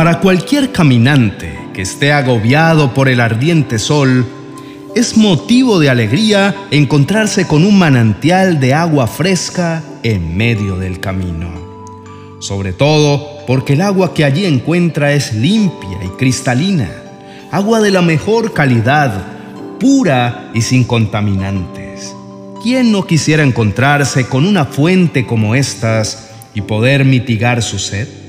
Para cualquier caminante que esté agobiado por el ardiente sol, es motivo de alegría encontrarse con un manantial de agua fresca en medio del camino. Sobre todo porque el agua que allí encuentra es limpia y cristalina, agua de la mejor calidad, pura y sin contaminantes. ¿Quién no quisiera encontrarse con una fuente como estas y poder mitigar su sed?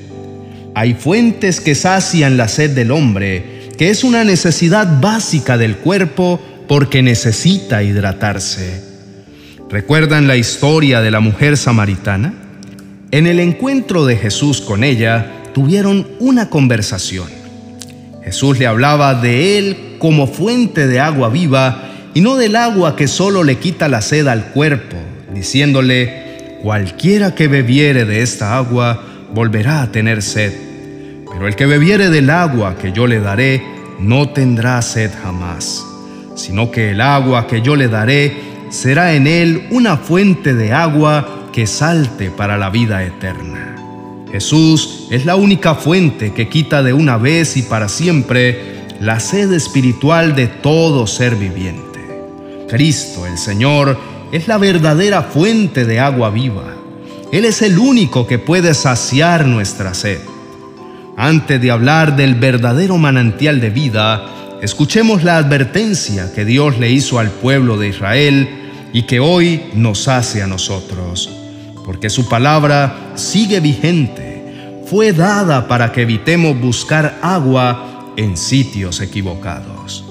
Hay fuentes que sacian la sed del hombre, que es una necesidad básica del cuerpo porque necesita hidratarse. ¿Recuerdan la historia de la mujer samaritana? En el encuentro de Jesús con ella, tuvieron una conversación. Jesús le hablaba de él como fuente de agua viva y no del agua que solo le quita la sed al cuerpo, diciéndole, cualquiera que bebiere de esta agua volverá a tener sed, pero el que bebiere del agua que yo le daré no tendrá sed jamás sino que el agua que yo le daré será en él una fuente de agua que salte para la vida eterna. Jesús es la única fuente que quita de una vez y para siempre la sed espiritual de todo ser viviente. Cristo, el Señor, es la verdadera fuente de agua viva. Él es el único que puede saciar nuestra sed. Antes de hablar del verdadero manantial de vida, Escuchemos la advertencia que Dios le hizo al pueblo de Israel y que hoy nos hace a nosotros, porque su palabra sigue vigente, fue dada para que evitemos buscar agua en sitios equivocados.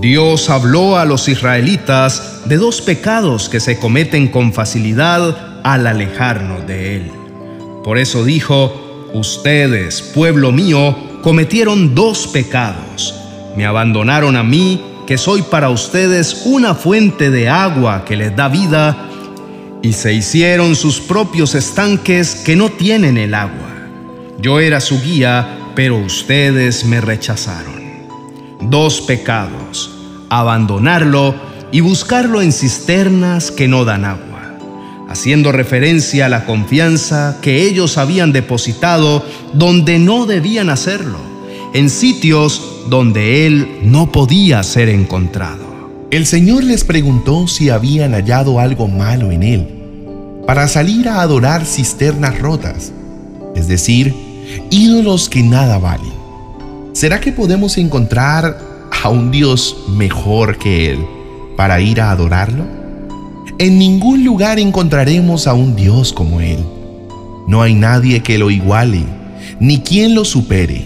Dios habló a los israelitas de dos pecados que se cometen con facilidad al alejarnos de Él. Por eso dijo, ustedes, pueblo mío, cometieron dos pecados me abandonaron a mí, que soy para ustedes una fuente de agua que les da vida, y se hicieron sus propios estanques que no tienen el agua. Yo era su guía, pero ustedes me rechazaron. Dos pecados, abandonarlo y buscarlo en cisternas que no dan agua, haciendo referencia a la confianza que ellos habían depositado donde no debían hacerlo, en sitios donde él no podía ser encontrado. El Señor les preguntó si habían hallado algo malo en él, para salir a adorar cisternas rotas, es decir, ídolos que nada valen. ¿Será que podemos encontrar a un Dios mejor que Él para ir a adorarlo? En ningún lugar encontraremos a un Dios como Él. No hay nadie que lo iguale, ni quien lo supere.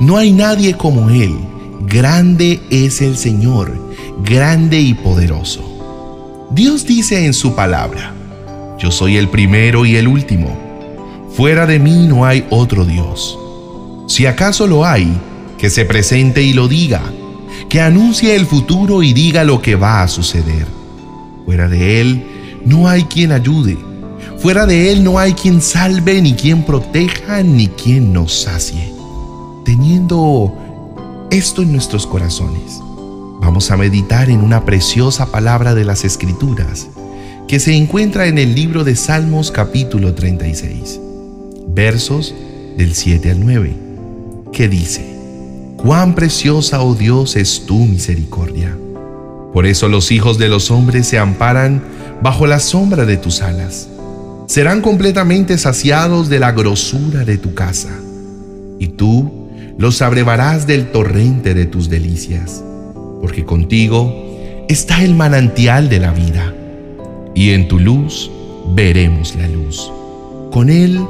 No hay nadie como Él. Grande es el Señor, grande y poderoso. Dios dice en su palabra, yo soy el primero y el último. Fuera de mí no hay otro Dios. Si acaso lo hay, que se presente y lo diga, que anuncie el futuro y diga lo que va a suceder. Fuera de Él no hay quien ayude. Fuera de Él no hay quien salve, ni quien proteja, ni quien nos sacie teniendo esto en nuestros corazones, vamos a meditar en una preciosa palabra de las Escrituras que se encuentra en el libro de Salmos capítulo 36, versos del 7 al 9, que dice, Cuán preciosa, oh Dios, es tu misericordia. Por eso los hijos de los hombres se amparan bajo la sombra de tus alas. Serán completamente saciados de la grosura de tu casa. Y tú, los abrevarás del torrente de tus delicias, porque contigo está el manantial de la vida, y en tu luz veremos la luz. Con él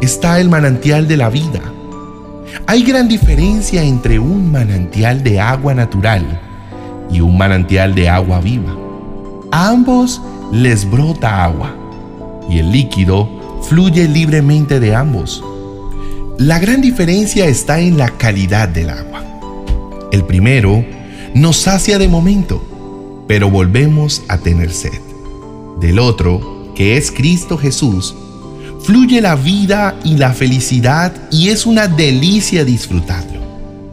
está el manantial de la vida. Hay gran diferencia entre un manantial de agua natural y un manantial de agua viva. A ambos les brota agua, y el líquido fluye libremente de ambos la gran diferencia está en la calidad del agua. El primero nos sacia de momento, pero volvemos a tener sed. Del otro, que es Cristo Jesús, fluye la vida y la felicidad y es una delicia disfrutarlo.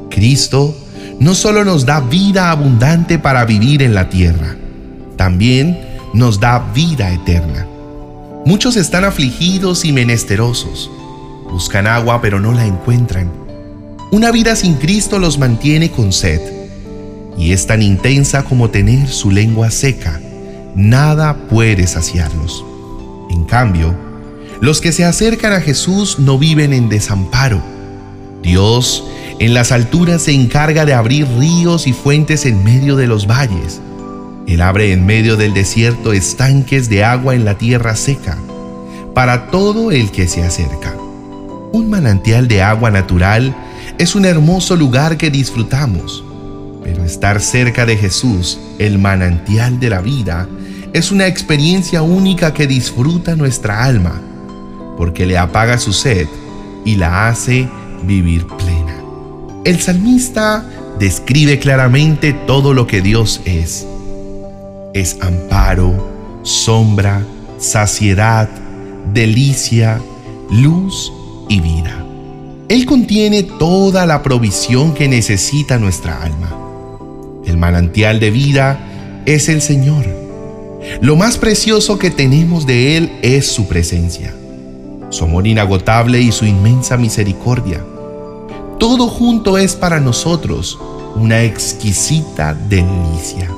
Cristo no solo nos da vida abundante para vivir en la tierra, también nos da vida eterna. Muchos están afligidos y menesterosos Buscan agua pero no la encuentran. Una vida sin Cristo los mantiene con sed, y es tan intensa como tener su lengua seca. Nada puede saciarlos. En cambio, los que se acercan a Jesús no viven en desamparo. Dios en las alturas se encarga de abrir ríos y fuentes en medio de los valles. Él abre en medio del desierto estanques de agua en la tierra seca, para todo el que se acerca. Un manantial de agua natural es un hermoso lugar que disfrutamos, pero estar cerca de Jesús, el manantial de la vida, es una experiencia única que disfruta nuestra alma, porque le apaga su sed y la hace vivir. El salmista describe claramente todo lo que Dios es. Es amparo, sombra, saciedad, delicia, luz y vida. Él contiene toda la provisión que necesita nuestra alma. El manantial de vida es el Señor. Lo más precioso que tenemos de Él es su presencia, su amor inagotable y su inmensa misericordia. Todo junto es para nosotros una exquisita delicia.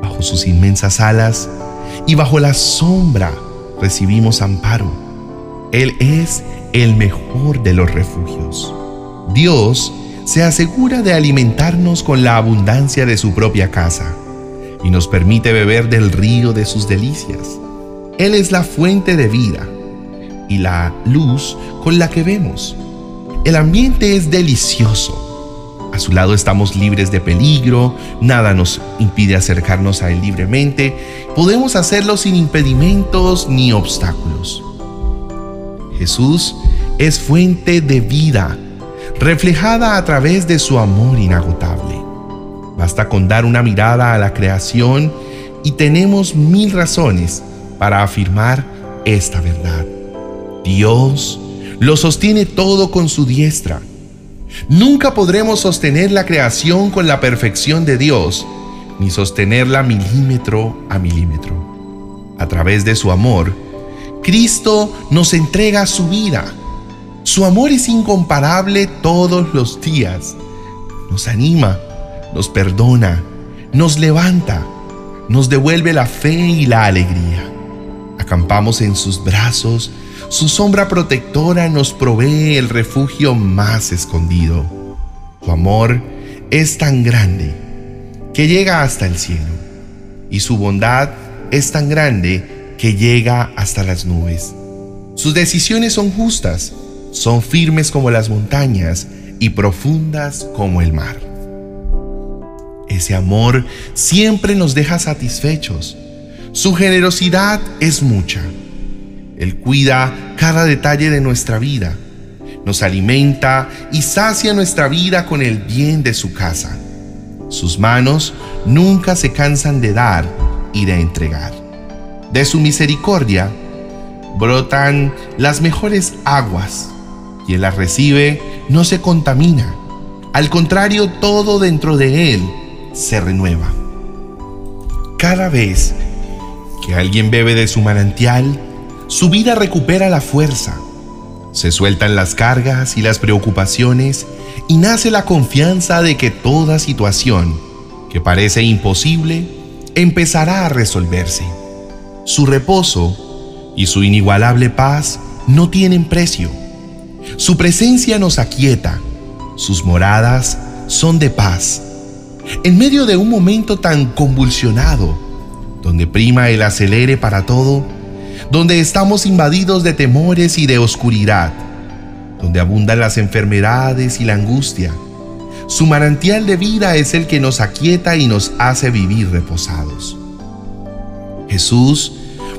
Bajo sus inmensas alas y bajo la sombra recibimos amparo. Él es el mejor de los refugios. Dios se asegura de alimentarnos con la abundancia de su propia casa y nos permite beber del río de sus delicias. Él es la fuente de vida y la luz con la que vemos. El ambiente es delicioso. A su lado estamos libres de peligro, nada nos impide acercarnos a Él libremente, podemos hacerlo sin impedimentos ni obstáculos. Jesús es fuente de vida, reflejada a través de su amor inagotable. Basta con dar una mirada a la creación y tenemos mil razones para afirmar esta verdad. Dios lo sostiene todo con su diestra. Nunca podremos sostener la creación con la perfección de Dios, ni sostenerla milímetro a milímetro. A través de su amor, Cristo nos entrega su vida. Su amor es incomparable todos los días. Nos anima, nos perdona, nos levanta, nos devuelve la fe y la alegría. Acampamos en sus brazos, su sombra protectora nos provee el refugio más escondido. Su amor es tan grande que llega hasta el cielo y su bondad es tan grande que llega hasta las nubes. Sus decisiones son justas, son firmes como las montañas y profundas como el mar. Ese amor siempre nos deja satisfechos. Su generosidad es mucha. Él cuida cada detalle de nuestra vida, nos alimenta y sacia nuestra vida con el bien de su casa. Sus manos nunca se cansan de dar y de entregar. De su misericordia brotan las mejores aguas. Quien las recibe no se contamina. Al contrario, todo dentro de él se renueva. Cada vez que alguien bebe de su manantial, su vida recupera la fuerza. Se sueltan las cargas y las preocupaciones y nace la confianza de que toda situación que parece imposible empezará a resolverse. Su reposo y su inigualable paz no tienen precio. Su presencia nos aquieta, sus moradas son de paz. En medio de un momento tan convulsionado, donde prima el acelere para todo, donde estamos invadidos de temores y de oscuridad, donde abundan las enfermedades y la angustia, su manantial de vida es el que nos aquieta y nos hace vivir reposados. Jesús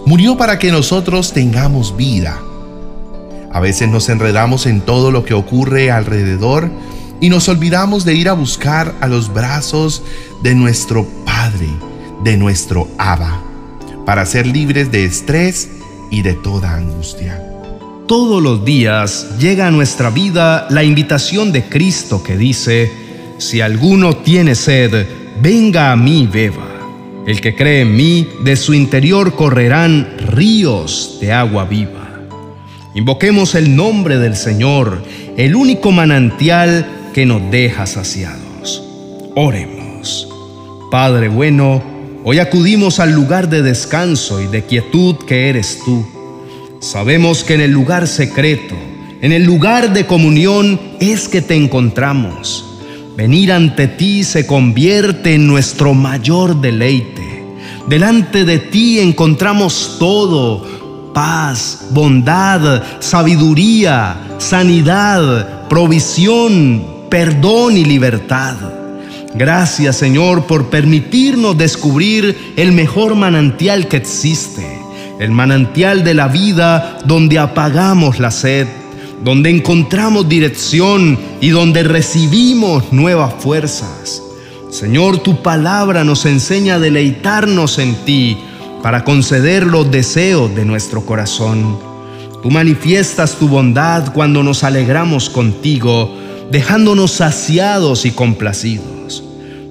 murió para que nosotros tengamos vida. A veces nos enredamos en todo lo que ocurre alrededor y nos olvidamos de ir a buscar a los brazos de nuestro Padre, de nuestro Abba, para ser libres de estrés y de toda angustia. Todos los días llega a nuestra vida la invitación de Cristo que dice, si alguno tiene sed, venga a mí beba. El que cree en mí, de su interior correrán ríos de agua viva. Invoquemos el nombre del Señor, el único manantial que nos deja saciados. Oremos. Padre bueno, hoy acudimos al lugar de descanso y de quietud que eres tú. Sabemos que en el lugar secreto, en el lugar de comunión es que te encontramos. Venir ante ti se convierte en nuestro mayor deleite. Delante de ti encontramos todo, paz, bondad, sabiduría, sanidad, provisión, perdón y libertad. Gracias Señor por permitirnos descubrir el mejor manantial que existe, el manantial de la vida donde apagamos la sed, donde encontramos dirección y donde recibimos nuevas fuerzas. Señor, tu palabra nos enseña a deleitarnos en ti para conceder los deseos de nuestro corazón. Tú manifiestas tu bondad cuando nos alegramos contigo, dejándonos saciados y complacidos.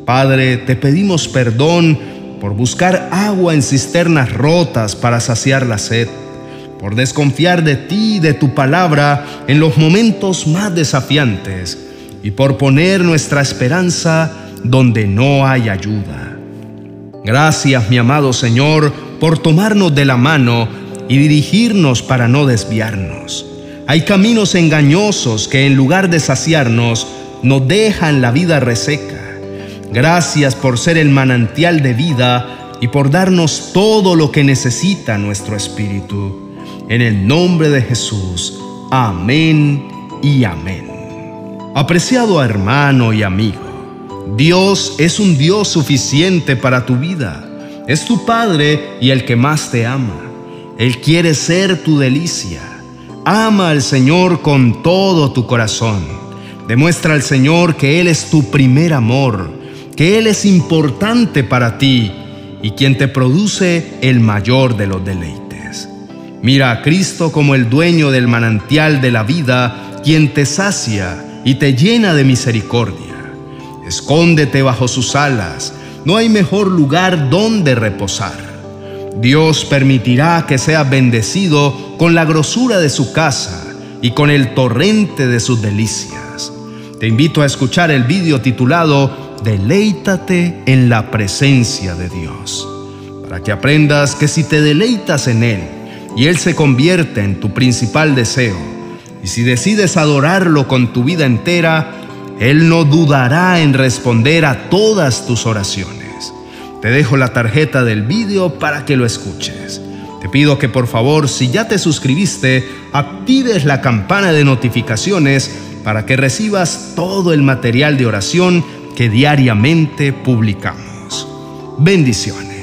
Padre, te pedimos perdón por buscar agua en cisternas rotas para saciar la sed, por desconfiar de ti y de tu palabra en los momentos más desafiantes y por poner nuestra esperanza donde no hay ayuda. Gracias, mi amado Señor, por tomarnos de la mano y dirigirnos para no desviarnos. Hay caminos engañosos que en lugar de saciarnos, nos dejan la vida reseca. Gracias por ser el manantial de vida y por darnos todo lo que necesita nuestro espíritu. En el nombre de Jesús. Amén y amén. Apreciado hermano y amigo, Dios es un Dios suficiente para tu vida. Es tu Padre y el que más te ama. Él quiere ser tu delicia. Ama al Señor con todo tu corazón. Demuestra al Señor que Él es tu primer amor que Él es importante para ti y quien te produce el mayor de los deleites. Mira a Cristo como el dueño del manantial de la vida, quien te sacia y te llena de misericordia. Escóndete bajo sus alas, no hay mejor lugar donde reposar. Dios permitirá que seas bendecido con la grosura de su casa y con el torrente de sus delicias. Te invito a escuchar el vídeo titulado deleítate en la presencia de Dios, para que aprendas que si te deleitas en Él y Él se convierte en tu principal deseo, y si decides adorarlo con tu vida entera, Él no dudará en responder a todas tus oraciones. Te dejo la tarjeta del vídeo para que lo escuches. Te pido que por favor, si ya te suscribiste, actives la campana de notificaciones para que recibas todo el material de oración que diariamente publicamos. Bendiciones.